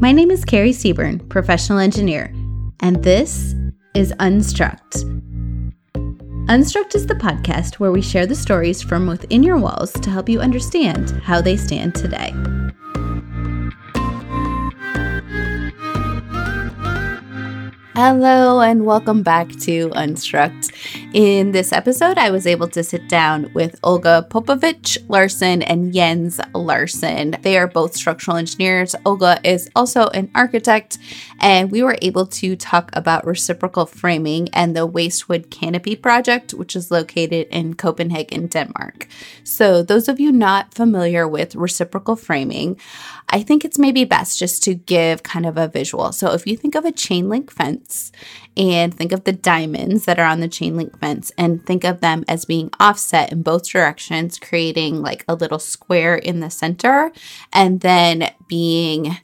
My name is Carrie Seaburn, professional engineer, and this is Unstruct. Unstruct is the podcast where we share the stories from within your walls to help you understand how they stand today. Hello, and welcome back to Unstruct. In this episode, I was able to sit down with Olga Popovic Larsen and Jens Larsen. They are both structural engineers. Olga is also an architect, and we were able to talk about reciprocal framing and the Wastewood Canopy project, which is located in Copenhagen, Denmark. So, those of you not familiar with reciprocal framing, I think it's maybe best just to give kind of a visual. So, if you think of a chain link fence, fence and think of the diamonds that are on the chain link fence and think of them as being offset in both directions, creating like a little square in the center and then being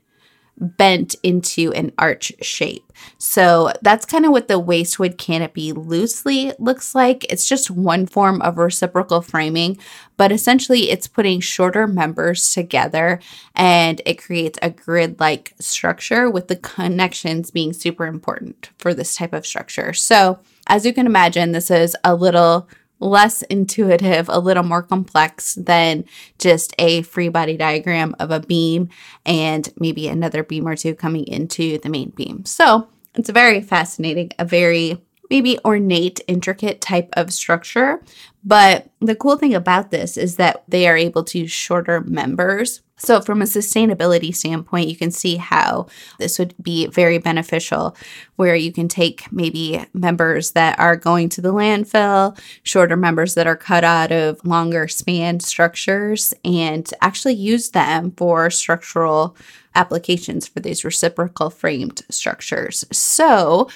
bent into an arch shape. So that's kind of what the wastewood canopy loosely looks like. It's just one form of reciprocal framing, but essentially it's putting shorter members together and it creates a grid like structure with the connections being super important for this type of structure. So as you can imagine, this is a little less intuitive, a little more complex than just a free body diagram of a beam and maybe another beam or two coming into the main beam. So it's very fascinating, a very maybe ornate, intricate type of structure. But the cool thing about this is that they are able to use shorter members so, from a sustainability standpoint, you can see how this would be very beneficial, where you can take maybe members that are going to the landfill, shorter members that are cut out of longer span structures, and actually use them for structural applications for these reciprocal framed structures. So,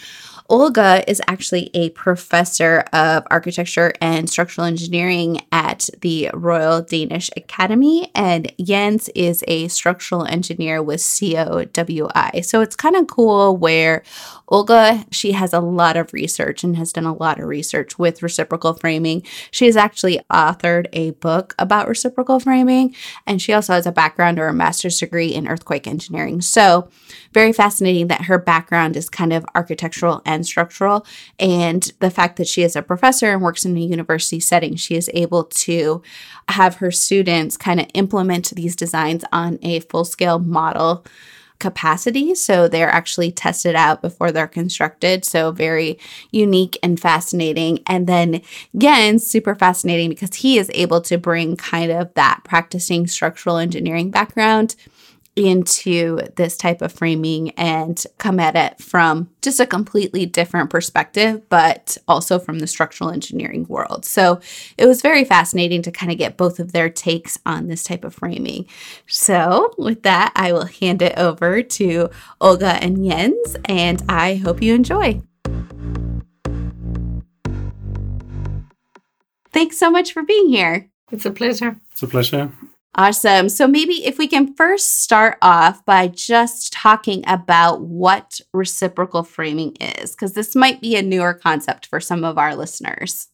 Olga is actually a professor of architecture and structural engineering at the Royal Danish Academy, and Jens is a structural engineer with COWI. So it's kind of cool where Olga, she has a lot of research and has done a lot of research with reciprocal framing. She has actually authored a book about reciprocal framing, and she also has a background or a master's degree in earthquake engineering. So, very fascinating that her background is kind of architectural and structural. And the fact that she is a professor and works in a university setting, she is able to have her students kind of implement these designs on a full scale model capacity. So they're actually tested out before they're constructed. So very unique and fascinating. And then again, super fascinating because he is able to bring kind of that practicing structural engineering background into this type of framing and come at it from just a completely different perspective, but also from the structural engineering world. So it was very fascinating to kind of get both of their takes on this type of framing. So, with that, I will hand it over to Olga and Jens, and I hope you enjoy. Thanks so much for being here. It's a pleasure. It's a pleasure. Awesome. So maybe if we can first start off by just talking about what reciprocal framing is, because this might be a newer concept for some of our listeners.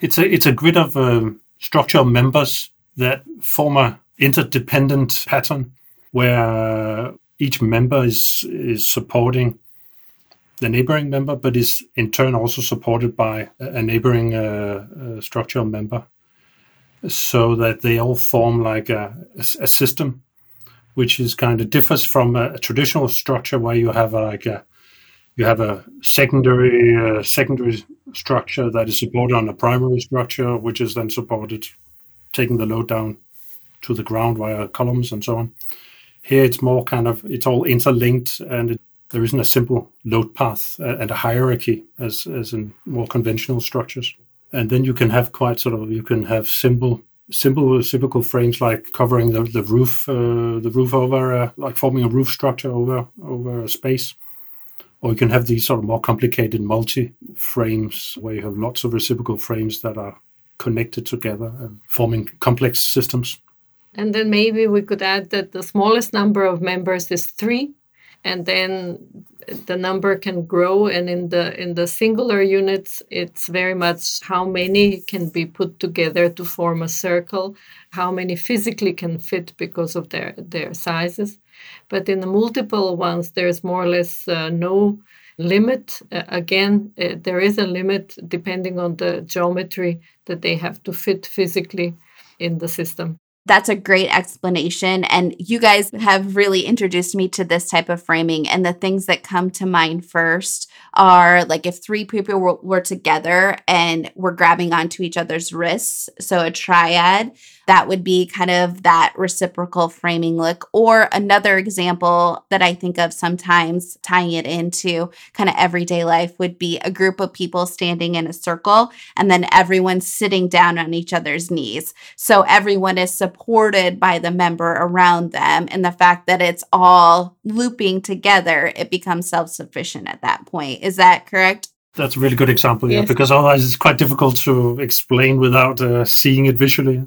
It's a it's a grid of um, structural members that form a interdependent pattern where each member is is supporting the neighboring member, but is in turn also supported by a neighboring uh, uh, structural member so that they all form like a, a, system, which is kind of differs from a, a, traditional structure where you have a, like a you have a secondary uh, secondary structure that is supported on a primary structure, which is then supported taking the load down to the ground via columns and so on. Here it's more kind of it's all interlinked and it, there isn't a simple load path and a hierarchy as as in more conventional structures and then you can have quite sort of you can have simple simple reciprocal frames like covering the, the roof uh, the roof over uh, like forming a roof structure over over a space. Or you can have these sort of more complicated multi frames where you have lots of reciprocal frames that are connected together and forming complex systems. And then maybe we could add that the smallest number of members is three and then the number can grow. And in the in the singular units it's very much how many can be put together to form a circle how many physically can fit because of their their sizes. But in the multiple ones there's more or less uh, no limit. Uh, again uh, there is a limit depending on the geometry that they have to fit physically in the system that's a great explanation. And you guys have really introduced me to this type of framing. And the things that come to mind first are like if three people were, were together and were grabbing onto each other's wrists, so a triad, that would be kind of that reciprocal framing look. Or another example that I think of sometimes tying it into kind of everyday life would be a group of people standing in a circle and then everyone sitting down on each other's knees. So everyone is supported by the member around them. And the fact that it's all looping together, it becomes self sufficient at that point. Is that correct? That's a really good example, yeah, because otherwise it's quite difficult to explain without uh, seeing it visually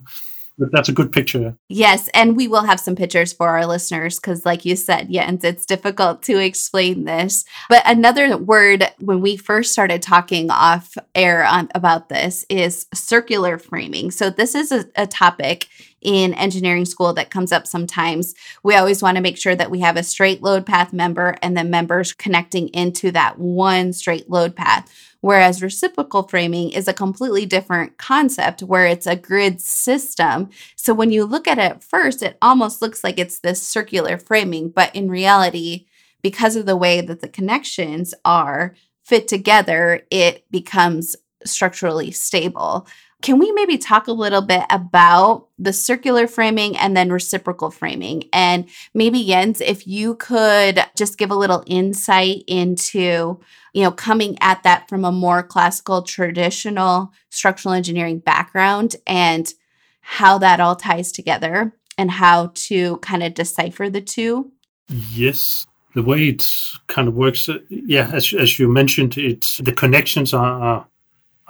that's a good picture. Yes, and we will have some pictures for our listeners because, like you said, Jens, it's difficult to explain this. But another word when we first started talking off air on, about this is circular framing. So this is a, a topic in engineering school that comes up sometimes. We always want to make sure that we have a straight load path member and then members connecting into that one straight load path. Whereas reciprocal framing is a completely different concept where it's a grid system. So when you look at it first, it almost looks like it's this circular framing, but in reality, because of the way that the connections are fit together, it becomes structurally stable. Can we maybe talk a little bit about the circular framing and then reciprocal framing? And maybe Jens, if you could just give a little insight into, you know, coming at that from a more classical, traditional structural engineering background and how that all ties together and how to kind of decipher the two. Yes, the way it kind of works, uh, yeah, as, as you mentioned, it's the connections are, are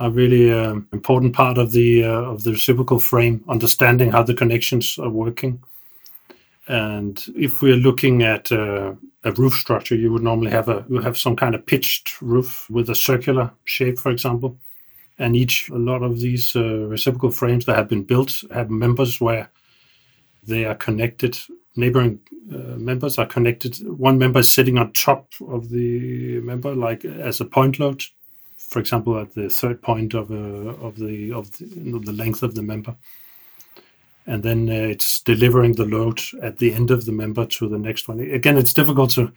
a really um, important part of the uh, of the reciprocal frame, understanding how the connections are working. And if we're looking at uh, a roof structure, you would normally have a you have some kind of pitched roof with a circular shape, for example. And each a lot of these uh, reciprocal frames that have been built have members where they are connected. Neighboring uh, members are connected. One member is sitting on top of the member, like as a point load, for example, at the third point of uh, of the of the, the, length of the member, and then uh, it's delivering the load at the end of the member to the next one. Again, it's difficult to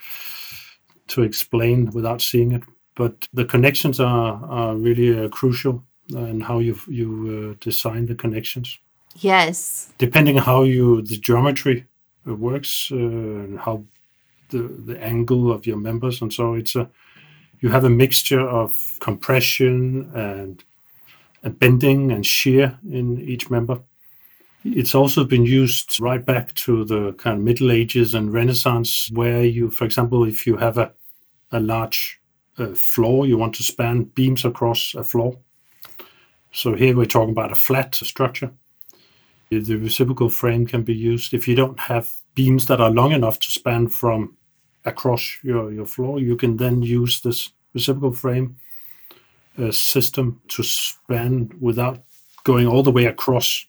to explain without seeing it, but the connections are are really uh, crucial and how you you uh, design the connections. Yes. Depending how you the geometry works uh, and how the the angle of your members and so it's a you have a mixture of compression and, and bending and shear in each member. It's also been used right back to the kind of Middle Ages and Renaissance, where you, for example, if you have a, a large uh, floor, you want to span beams across a floor. So here we're talking about a flat structure. The reciprocal frame can be used if you don't have beams that are long enough to span from across your, your floor. You can then use this reciprocal frame uh, system to span without going all the way across.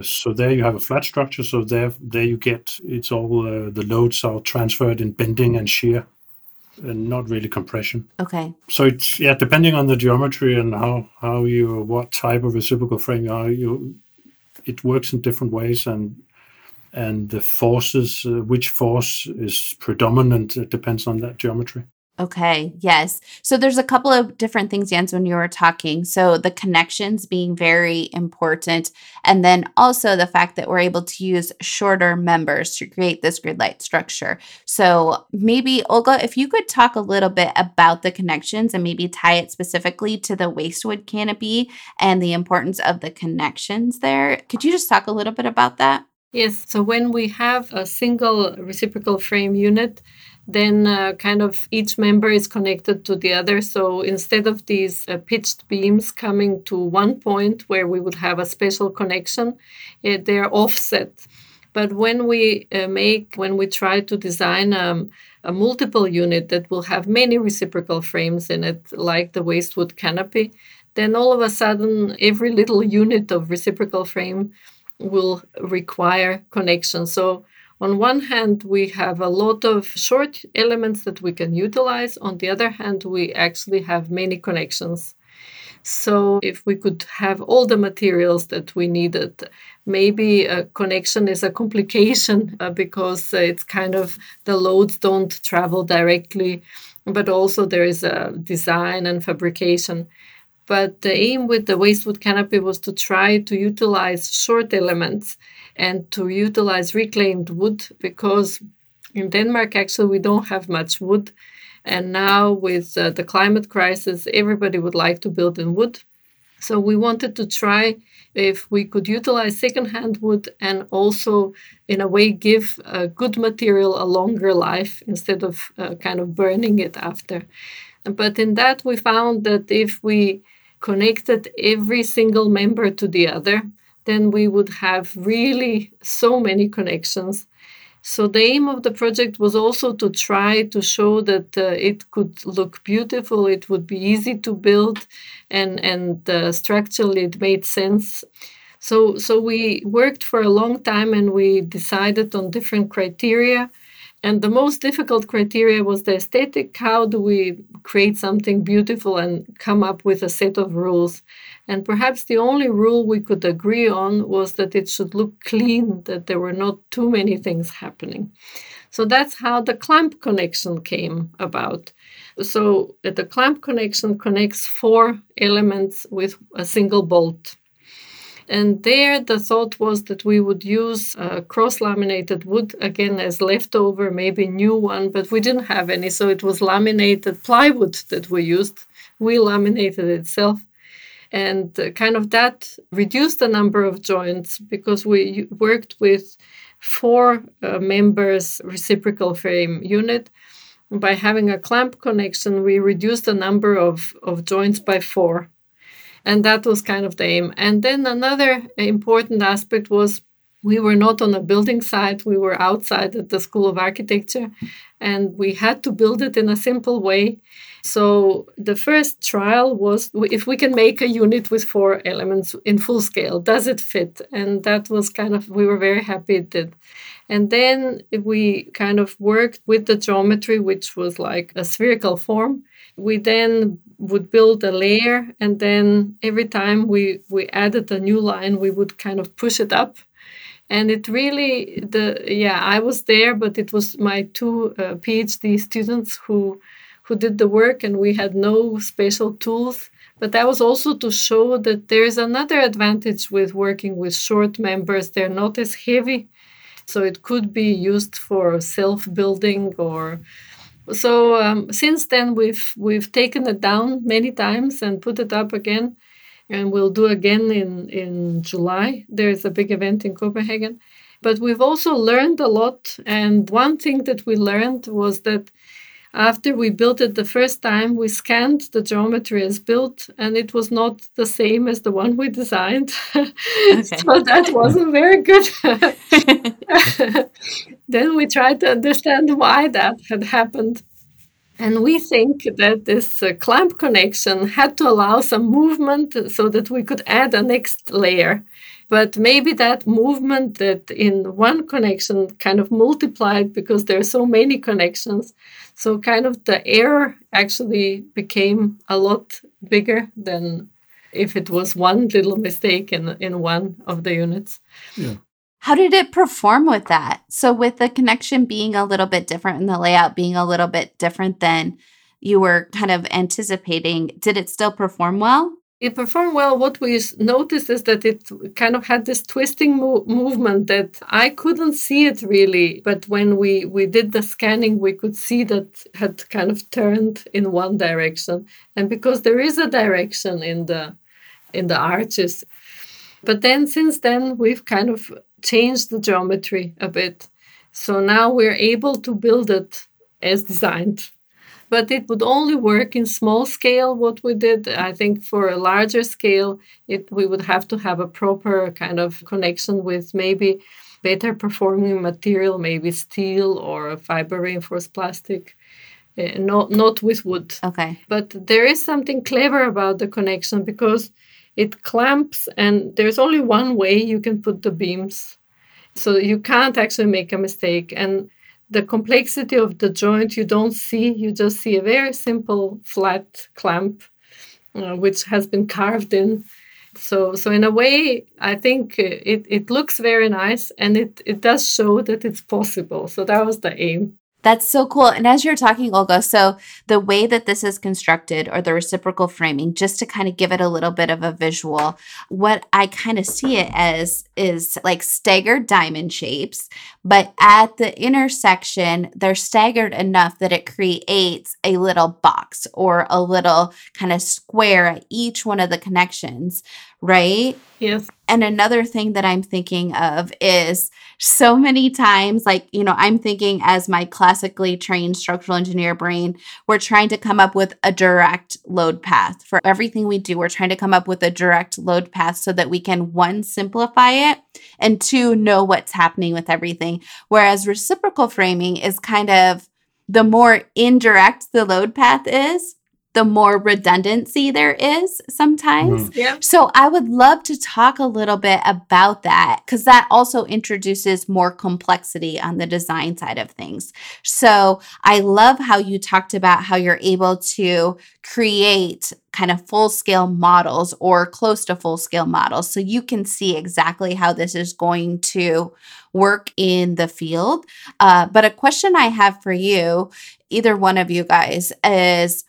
So there you have a flat structure. So there, there you get it's all uh, the loads are transferred in bending and shear, and not really compression. Okay. So it's yeah, depending on the geometry and how how you what type of reciprocal frame you are, you it works in different ways and and the forces, uh, which force is predominant, it depends on that geometry. Okay, yes. So there's a couple of different things, Jens, when you were talking. So the connections being very important, and then also the fact that we're able to use shorter members to create this grid light structure. So maybe, Olga, if you could talk a little bit about the connections and maybe tie it specifically to the wastewood canopy and the importance of the connections there. Could you just talk a little bit about that? Yes. So when we have a single reciprocal frame unit, then uh, kind of each member is connected to the other. So instead of these uh, pitched beams coming to one point where we would have a special connection, uh, they're offset. But when we uh, make, when we try to design um, a multiple unit that will have many reciprocal frames in it, like the wastewood canopy, then all of a sudden every little unit of reciprocal frame will require connection. So on one hand, we have a lot of short elements that we can utilize. On the other hand, we actually have many connections. So if we could have all the materials that we needed, maybe a connection is a complication uh, because it's kind of the loads don't travel directly, but also there is a design and fabrication. But the aim with the wastewood canopy was to try to utilize short elements and to utilize reclaimed wood because in Denmark, actually, we don't have much wood. And now, with uh, the climate crisis, everybody would like to build in wood. So, we wanted to try if we could utilize secondhand wood and also, in a way, give a good material a longer life instead of uh, kind of burning it after. But in that, we found that if we connected every single member to the other, then we would have really so many connections. So the aim of the project was also to try to show that uh, it could look beautiful, it would be easy to build, and and uh, structurally it made sense. So so we worked for a long time and we decided on different criteria and the most difficult criteria was the aesthetic. How do we create something beautiful and come up with a set of rules? And perhaps the only rule we could agree on was that it should look clean, that there were not too many things happening. So that's how the clamp connection came about. So the clamp connection connects four elements with a single bolt. And there, the thought was that we would use uh, cross laminated wood again as leftover, maybe new one, but we didn't have any. So it was laminated plywood that we used. We laminated itself. And uh, kind of that reduced the number of joints because we worked with four uh, members reciprocal frame unit. By having a clamp connection, we reduced the number of, of joints by four. And that was kind of the aim. And then another important aspect was we were not on a building site, we were outside at the School of Architecture, and we had to build it in a simple way. So the first trial was if we can make a unit with four elements in full scale, does it fit? And that was kind of, we were very happy it did. And then we kind of worked with the geometry, which was like a spherical form. We then would build a layer and then every time we we added a new line we would kind of push it up. And it really the yeah i was there but it was my two uh, phd students who who did the work and we had no special tools. But that was also to show that there's another advantage with working with short members. They're not as heavy so it could be used for self building or so um, since then we've we've taken it down many times and put it up again and we'll do again in in july. There's a big event in copenhagen. But we've also learned a lot and one thing that we learned was that after we built it the first time, we scanned the geometry as built, and it was not the same as the one we designed. so that wasn't very good. then we tried to understand why that had happened. And we think that this uh, clamp connection had to allow some movement so that we could add a next layer. But maybe that movement that in one connection kind of multiplied because there are so many connections. So, kind of the error actually became a lot bigger than if it was one little mistake in, in one of the units. Yeah. How did it perform with that? So, with the connection being a little bit different and the layout being a little bit different than you were kind of anticipating, did it still perform well? It performed well. What we noticed is that it kind of had this twisting mo- movement that I couldn't see it really, but when we we did the scanning, we could see that had kind of turned in one direction, and because there is a direction in the in the arches, but then since then we've kind of changed the geometry a bit. So now we're able to build it as designed. But it would only work in small scale what we did. I think for a larger scale, it we would have to have a proper kind of connection with maybe better performing material, maybe steel or fiber reinforced plastic. Uh, not not with wood. Okay. But there is something clever about the connection because it clamps and there's only one way you can put the beams so you can't actually make a mistake and the complexity of the joint you don't see you just see a very simple flat clamp uh, which has been carved in. So so in a way i think it, it looks very nice and it, it does show that it's possible. So that was the aim that's so cool. And as you're talking, Olga, so the way that this is constructed or the reciprocal framing, just to kind of give it a little bit of a visual, what I kind of see it as is like staggered diamond shapes, but at the intersection, they're staggered enough that it creates a little box or a little kind of square at each one of the connections, right? Yes. And another thing that I'm thinking of is so many times, like, you know, I'm thinking as my classically trained structural engineer brain, we're trying to come up with a direct load path. For everything we do, we're trying to come up with a direct load path so that we can, one, simplify it, and two, know what's happening with everything. Whereas reciprocal framing is kind of the more indirect the load path is, the more redundancy there is sometimes. Mm-hmm. Yeah. So I would love to talk a little bit about that because that also introduces more complexity on the design side of things. So I love how you talked about how you're able to create kind of full scale models or close to full scale models so you can see exactly how this is going to work in the field. Uh, but a question I have for you, either one of you guys, is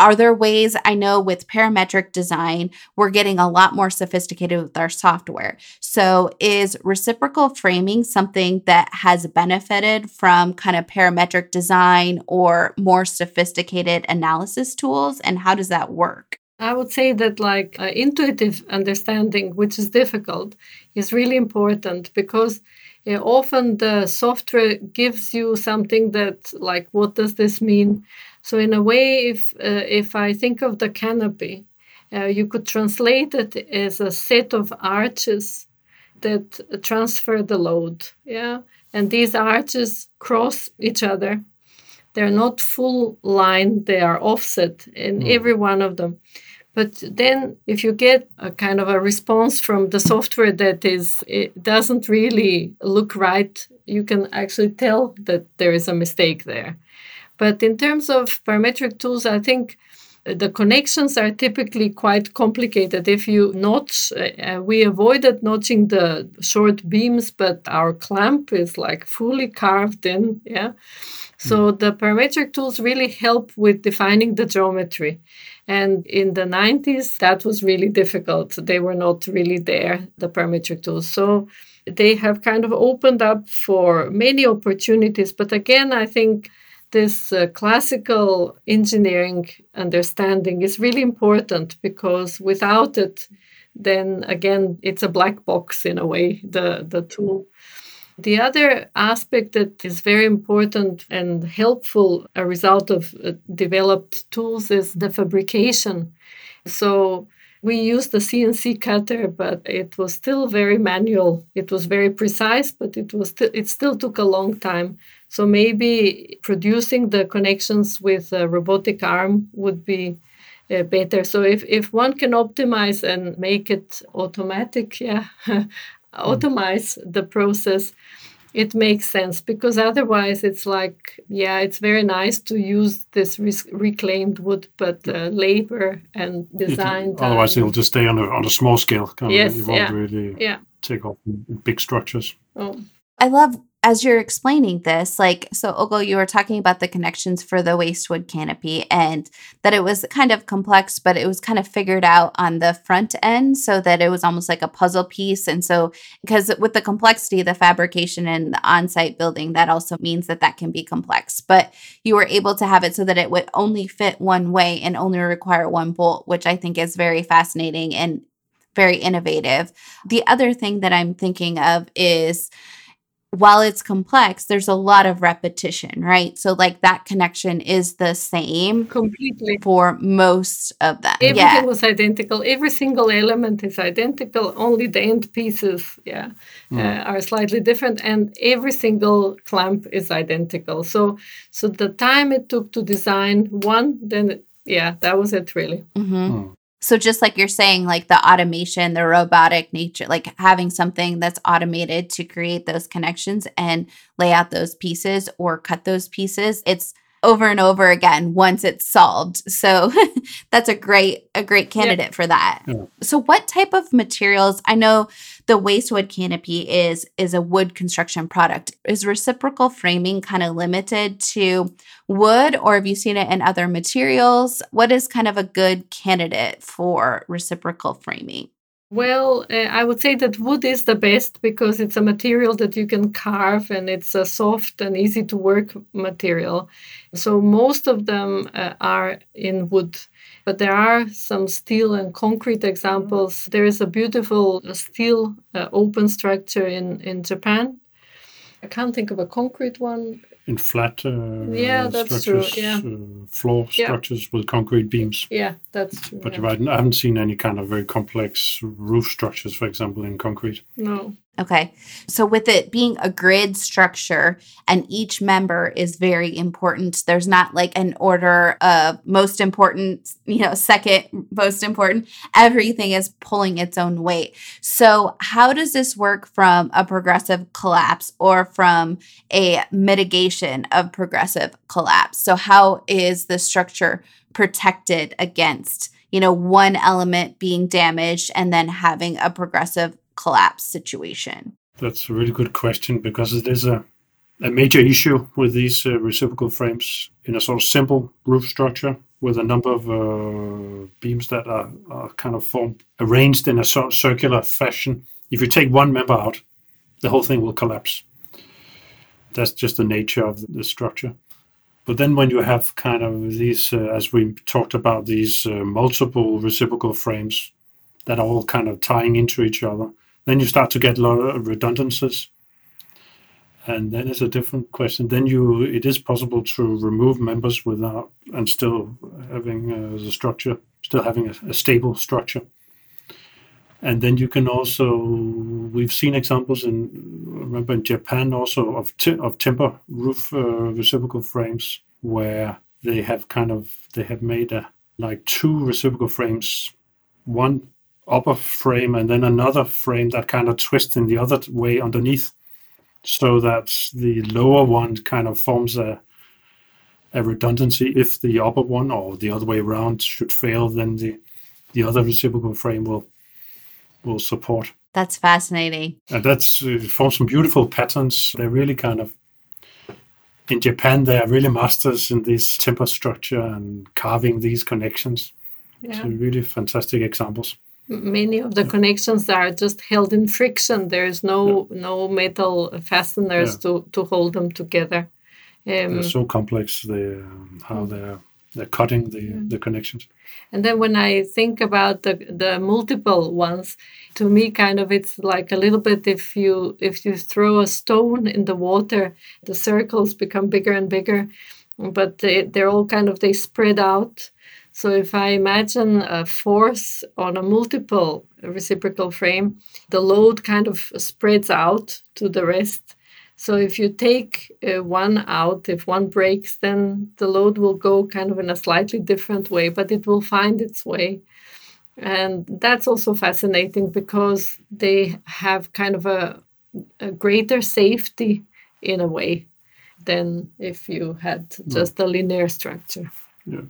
are there ways I know with parametric design, we're getting a lot more sophisticated with our software? So, is reciprocal framing something that has benefited from kind of parametric design or more sophisticated analysis tools? And how does that work? I would say that, like, uh, intuitive understanding, which is difficult, is really important because uh, often the software gives you something that, like, what does this mean? So in a way, if uh, if I think of the canopy, uh, you could translate it as a set of arches that transfer the load. Yeah, and these arches cross each other. They're not full line; they are offset in mm. every one of them. But then, if you get a kind of a response from the software that is it doesn't really look right, you can actually tell that there is a mistake there. But in terms of parametric tools, I think the connections are typically quite complicated. If you notch, uh, we avoided notching the short beams, but our clamp is like fully carved in. Yeah. So hmm. the parametric tools really help with defining the geometry. And in the 90s, that was really difficult. They were not really there, the parametric tools. So they have kind of opened up for many opportunities. But again, I think this uh, classical engineering understanding is really important because without it, then again, it's a black box in a way, the, the tool. The other aspect that is very important and helpful, a result of uh, developed tools, is the fabrication. So we used the CNC cutter, but it was still very manual. It was very precise, but it was st- it still took a long time. So maybe producing the connections with a robotic arm would be uh, better. So if, if one can optimize and make it automatic, yeah, automate the process, it makes sense because otherwise it's like yeah it's very nice to use this reclaimed wood but uh, labor and design can, otherwise it'll just stay on a, on a small scale yes, it won't yeah, really yeah. take off big structures oh. i love as you're explaining this, like, so Olga, you were talking about the connections for the wastewood canopy and that it was kind of complex, but it was kind of figured out on the front end so that it was almost like a puzzle piece. And so, because with the complexity, the fabrication and the on site building, that also means that that can be complex. But you were able to have it so that it would only fit one way and only require one bolt, which I think is very fascinating and very innovative. The other thing that I'm thinking of is, while it's complex, there's a lot of repetition, right? So, like that connection is the same completely for most of them. Everything yeah. was identical. Every single element is identical. Only the end pieces, yeah, mm. uh, are slightly different, and every single clamp is identical. So, so the time it took to design one, then yeah, that was it really. Mm-hmm. Mm. So just like you're saying, like the automation, the robotic nature, like having something that's automated to create those connections and lay out those pieces or cut those pieces, it's over and over again once it's solved. So that's a great a great candidate yeah. for that. Yeah. So what type of materials? I know the wastewood canopy is is a wood construction product. Is reciprocal framing kind of limited to wood or have you seen it in other materials? What is kind of a good candidate for reciprocal framing? Well, uh, I would say that wood is the best because it's a material that you can carve and it's a soft and easy to work material. So most of them uh, are in wood, but there are some steel and concrete examples. There is a beautiful steel uh, open structure in, in Japan. I can't think of a concrete one in flat uh, yeah, that's structures, true. Yeah. Uh, floor yeah. structures with concrete beams. Yeah, that's true. But yeah. right, I haven't seen any kind of very complex roof structures, for example, in concrete. No. Okay. So, with it being a grid structure and each member is very important, there's not like an order of most important, you know, second most important. Everything is pulling its own weight. So, how does this work from a progressive collapse or from a mitigation of progressive collapse? So, how is the structure protected against? you know, one element being damaged and then having a progressive collapse situation? That's a really good question because it is a, a major issue with these uh, reciprocal frames in a sort of simple roof structure with a number of uh, beams that are, are, kind of formed, arranged in a sort of circular fashion. If you take one member out, the whole thing will collapse. That's just the nature of the structure. But then when you have kind of these, uh, as we talked about, these uh, multiple reciprocal frames that are all kind of tying into each other, then you start to get a lot of redundancies. And then it's a different question. Then you, it is possible to remove members without and still having uh, the structure, still having a, a stable structure. And then you can also, we've seen examples in, remember in Japan also of ti- of timber roof uh, reciprocal frames where they have kind of they have made a like two reciprocal frames, one upper frame and then another frame that kind of twists in the other way underneath so that the lower one kind of forms a a redundancy. If the upper one or the other way around should fail then the the other reciprocal frame will will support that's fascinating and that's uh, forms some beautiful patterns they're really kind of in japan they are really masters in this timber structure and carving these connections yeah. so really fantastic examples many of the connections are just held in friction. There's no yeah. no metal fasteners yeah. to, to hold them together. Um, they're so complex. They um, how they're they're cutting the the connections. And then when I think about the the multiple ones, to me, kind of it's like a little bit if you if you throw a stone in the water, the circles become bigger and bigger, but they, they're all kind of they spread out. So if I imagine a force on a multiple reciprocal frame, the load kind of spreads out to the rest. So if you take uh, one out, if one breaks, then the load will go kind of in a slightly different way, but it will find its way. And that's also fascinating because they have kind of a, a greater safety in a way than if you had just a linear structure. Yeah.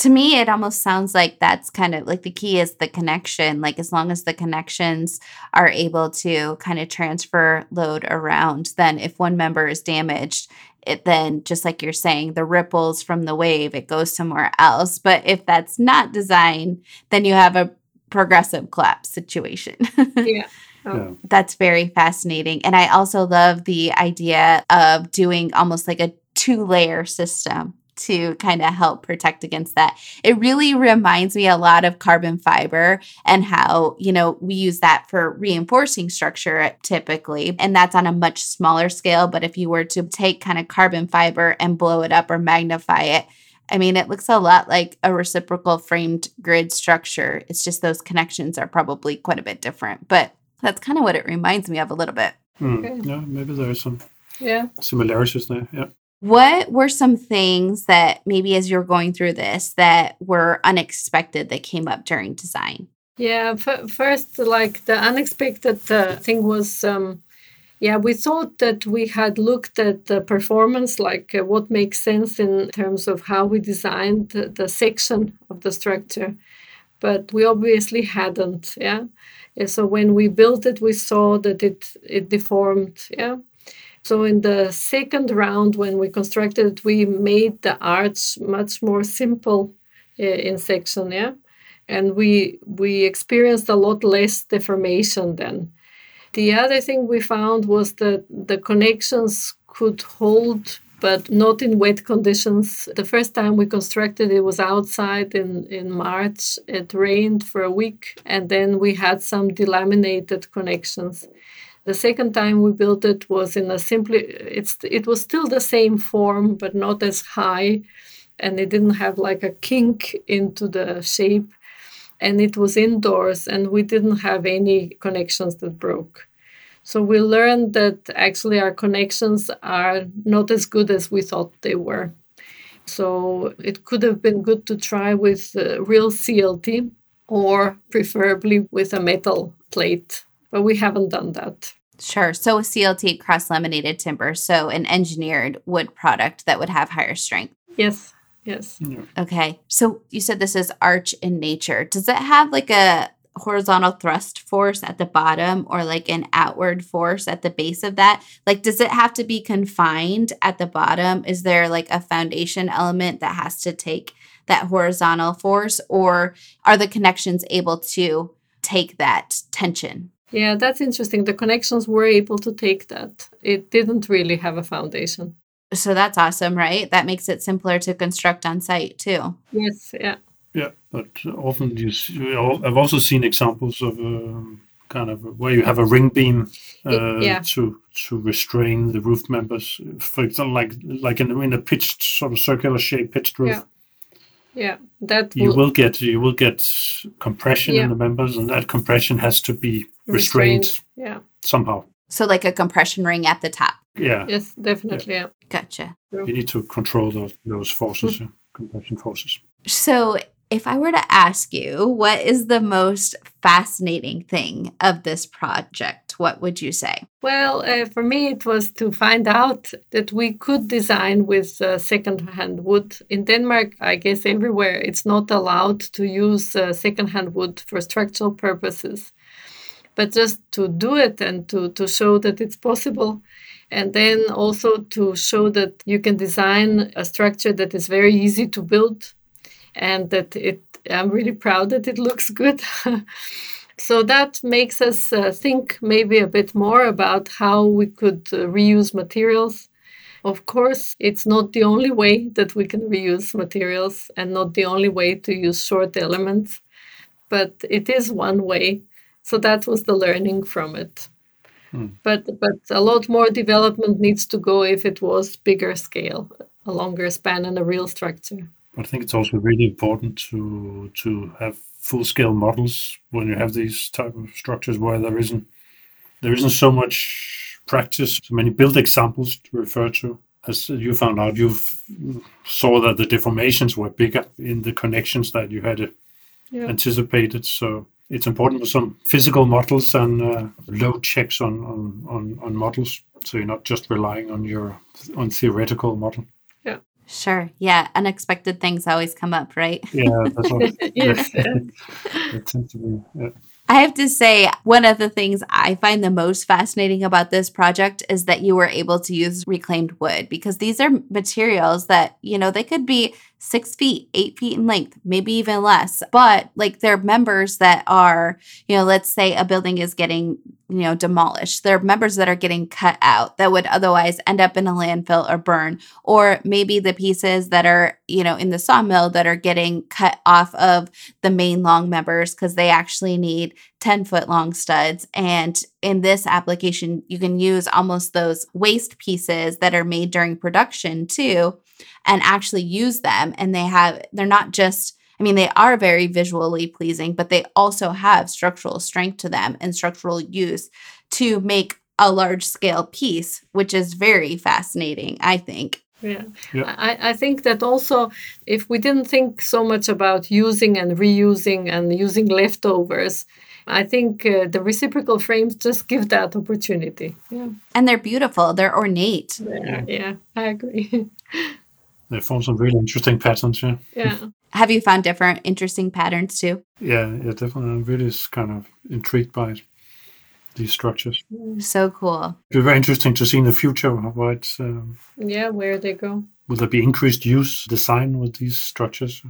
To me it almost sounds like that's kind of like the key is the connection like as long as the connections are able to kind of transfer load around then if one member is damaged it then just like you're saying the ripples from the wave it goes somewhere else but if that's not designed then you have a progressive collapse situation Yeah. Oh. That's very fascinating. And I also love the idea of doing almost like a two layer system to kind of help protect against that. It really reminds me a lot of carbon fiber and how, you know, we use that for reinforcing structure typically. And that's on a much smaller scale. But if you were to take kind of carbon fiber and blow it up or magnify it, I mean, it looks a lot like a reciprocal framed grid structure. It's just those connections are probably quite a bit different. But that's kind of what it reminds me of a little bit. Hmm. Okay. Yeah, maybe there is some Yeah. similarities there. Yeah. What were some things that maybe as you're going through this that were unexpected that came up during design? Yeah, f- first, like the unexpected uh, thing was, um, yeah, we thought that we had looked at the performance, like uh, what makes sense in terms of how we designed the, the section of the structure, but we obviously hadn't. Yeah, Yeah, so when we built it, we saw that it it deformed. Yeah. So in the second round, when we constructed we made the arch much more simple uh, in section. Yeah and we we experienced a lot less deformation then. The other thing we found was that the connections could hold, but not in wet conditions. The first time we constructed it was outside in, in March. It rained for a week, and then we had some delaminated connections. The second time we built it was in a simply it's it was still the same form, but not as high, and it didn't have like a kink into the shape. And it was indoors and we didn't have any connections that broke. So we learned that actually our connections are not as good as we thought they were. So it could have been good to try with uh, real clt or preferably with a metal plate but we haven't done that Sure. So a CLT cross laminated timber, so an engineered wood product that would have higher strength. yes yes Okay. So you said this is arch in nature. Does it have like a horizontal thrust force at the bottom or like an outward force at the base of that? Like, does it have to be confined at the bottom? Is there like a foundation element that has to take that horizontal force or are the connections able to take that tension? Yeah that's interesting the connections were able to take that it didn't really have a foundation So that's awesome, right? That makes it simpler to construct on site too. yes yeah Yeah, but often you see, I've also seen examples of um, kind of where you have a ring beam uh, yeah. to to restrain the roof members. For example, like like in, in a pitched sort of circular shape pitched roof, Yeah. Yeah that you will- will get you will get compression Yeah. in the members, and that compression has to be restrained, yeah somehow. So like a compression ring at the top. Yeah, yes definitely yeah Gotcha. you need to control those those forces, hmm. yeah, compression forces. So if I were to ask you, what is the most fascinating thing of this project? What would you say? Well, uh, for me, it was to find out that we could design with uh, second-hand wood. In Denmark, I guess everywhere, it's not allowed to use uh, second-hand wood for structural purposes. But just to do it and to, to show that it's possible, and then also to show that you can design a structure that is very easy to build and that it i'm really proud that it looks good so that makes us uh, think maybe a bit more about how we could uh, reuse materials Of course, it's not the only way that we can reuse materials and not the only way to use short elements, but it is one way. So that was the learning from it. Hmm. But but a lot more development needs to go if it was bigger scale, a longer span and a real structure. I think it's also really important to to have full scale models when you have these type of structures where there isn't there isn't so much practice, so many build examples to refer to. As you found out, you saw that the deformations were bigger in the connections that you had yeah. anticipated. So it's important for some physical models and uh, load checks on, on, on, on models. So you're not just relying on your on theoretical model. Yeah. Sure. Yeah. Unexpected things always come up, right? Yeah. That's what, yes. that tends to be. Yeah. I have to say, one of the things I find the most fascinating about this project is that you were able to use reclaimed wood because these are materials that, you know, they could be six feet, eight feet in length, maybe even less. But like they're members that are, you know, let's say a building is getting, you know, demolished. there are members that are getting cut out that would otherwise end up in a landfill or burn. Or maybe the pieces that are, you know, in the sawmill that are getting cut off of the main long members because they actually need 10 foot long studs. And in this application, you can use almost those waste pieces that are made during production too and actually use them. And they have, they're not just, I mean, they are very visually pleasing, but they also have structural strength to them and structural use to make a large scale piece, which is very fascinating, I think. Yeah. yeah. I, I think that also, if we didn't think so much about using and reusing and using leftovers, I think uh, the reciprocal frames just give that opportunity. Yeah. And they're beautiful, they're ornate. Yeah, yeah I agree. they form some really interesting patterns. Yeah. Yeah. Have you found different interesting patterns too? Yeah, yeah, definitely. I'm really kind of intrigued by it, these structures. So cool. It'll be very interesting to see in the future how it's. Um, yeah, where they go. Will there be increased use design with these structures?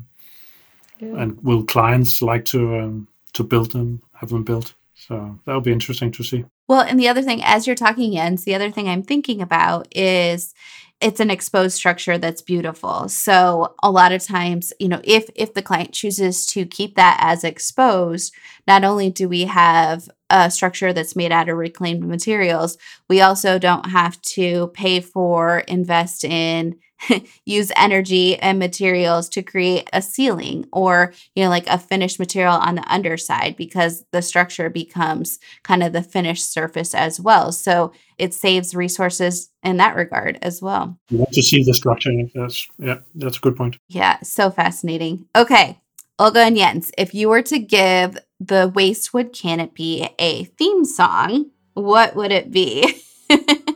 Yeah. And will clients like to um, to build them, have them built? So that'll be interesting to see. Well, and the other thing, as you're talking, Jens, the other thing I'm thinking about is it's an exposed structure that's beautiful. So a lot of times, you know, if if the client chooses to keep that as exposed, not only do we have a structure that's made out of reclaimed materials, we also don't have to pay for invest in use energy and materials to create a ceiling or you know like a finished material on the underside because the structure becomes kind of the finished surface as well. So it saves resources in that regard as well. You want to see the structure. That's yeah that's a good point. Yeah so fascinating. Okay olga and jens if you were to give the Waste Wood Canopy a theme song what would it be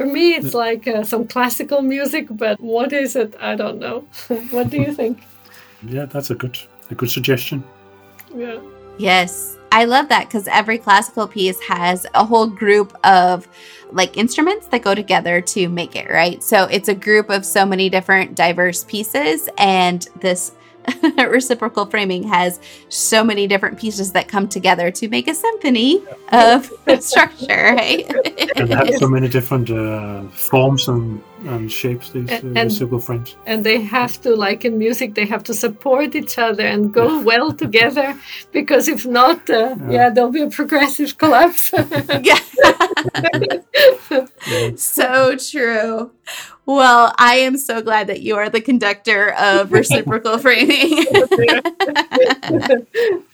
For me, it's like uh, some classical music, but what is it? I don't know. what do you think? Yeah, that's a good a good suggestion. Yeah. Yes. I love that because every classical piece has a whole group of like instruments that go together to make it, right? So it's a group of so many different diverse pieces, and this reciprocal framing has so many different pieces that come together to make a symphony of structure, right? and have so many different uh, forms and, and shapes, these uh, reciprocal frames. And they have to, like in music, they have to support each other and go yeah. well together because if not, uh, yeah. yeah. there'll be a progressive collapse. yeah. so true. Well, I am so glad that you are the conductor of reciprocal framing.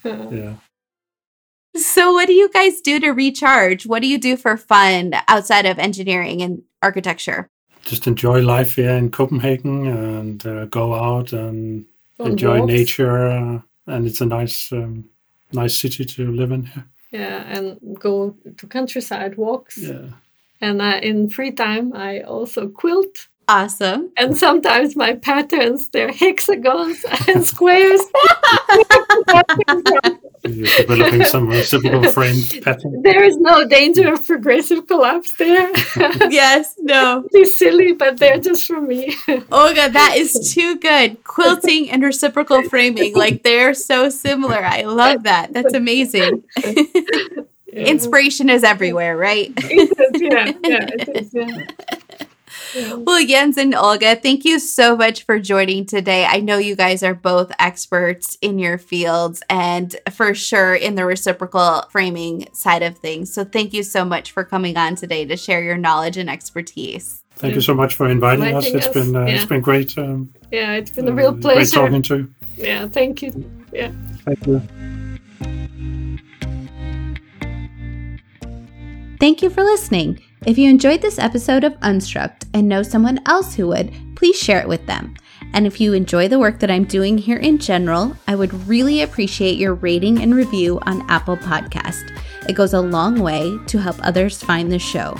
yeah. So, what do you guys do to recharge? What do you do for fun outside of engineering and architecture? Just enjoy life here in Copenhagen and uh, go out and On enjoy walks. nature. Uh, and it's a nice, um, nice city to live in here. Yeah, and go to countryside walks. Yeah and uh, in free time, I also quilt. Awesome. And sometimes my patterns, they're hexagons and squares. You're developing some reciprocal frame pattern. There is no danger of progressive collapse there. yes, no. It's silly, but they're just for me. Olga, that is too good. Quilting and reciprocal framing, like they're so similar. I love that. That's amazing. Inspiration is everywhere, right? yeah, yeah, it is, yeah. Well, Jens and Olga, thank you so much for joining today. I know you guys are both experts in your fields and for sure in the reciprocal framing side of things. So, thank you so much for coming on today to share your knowledge and expertise. Thank you so much for inviting us. Inviting It's us, been uh, yeah. it's been great. Um, Yeah, it's been a uh, real Great pleasure. talking to. you. Yeah, thank you. Yeah. Thank you. Thank you for listening. If you enjoyed this episode of Unstruct and know someone else who would, please share it with them. And if you enjoy the work that I'm doing here in general, I would really appreciate your rating and review on Apple Podcast. It goes a long way to help others find the show.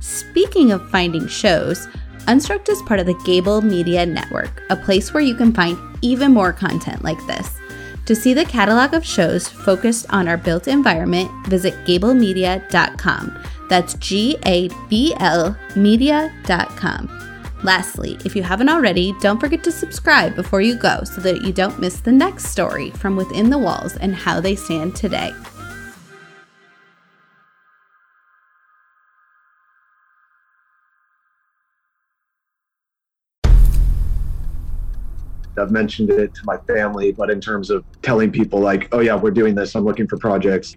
Speaking of finding shows, Unstruct is part of the Gabl Media Network, a place where you can find even more content like this. To see the catalog of shows focused on our built environment, visit gablmedia.com. That's G A B L media.com. Lastly, if you haven't already, don't forget to subscribe before you go so that you don't miss the next story from within the walls and how they stand today. I've mentioned it to my family, but in terms of telling people like, oh yeah, we're doing this. I'm looking for projects.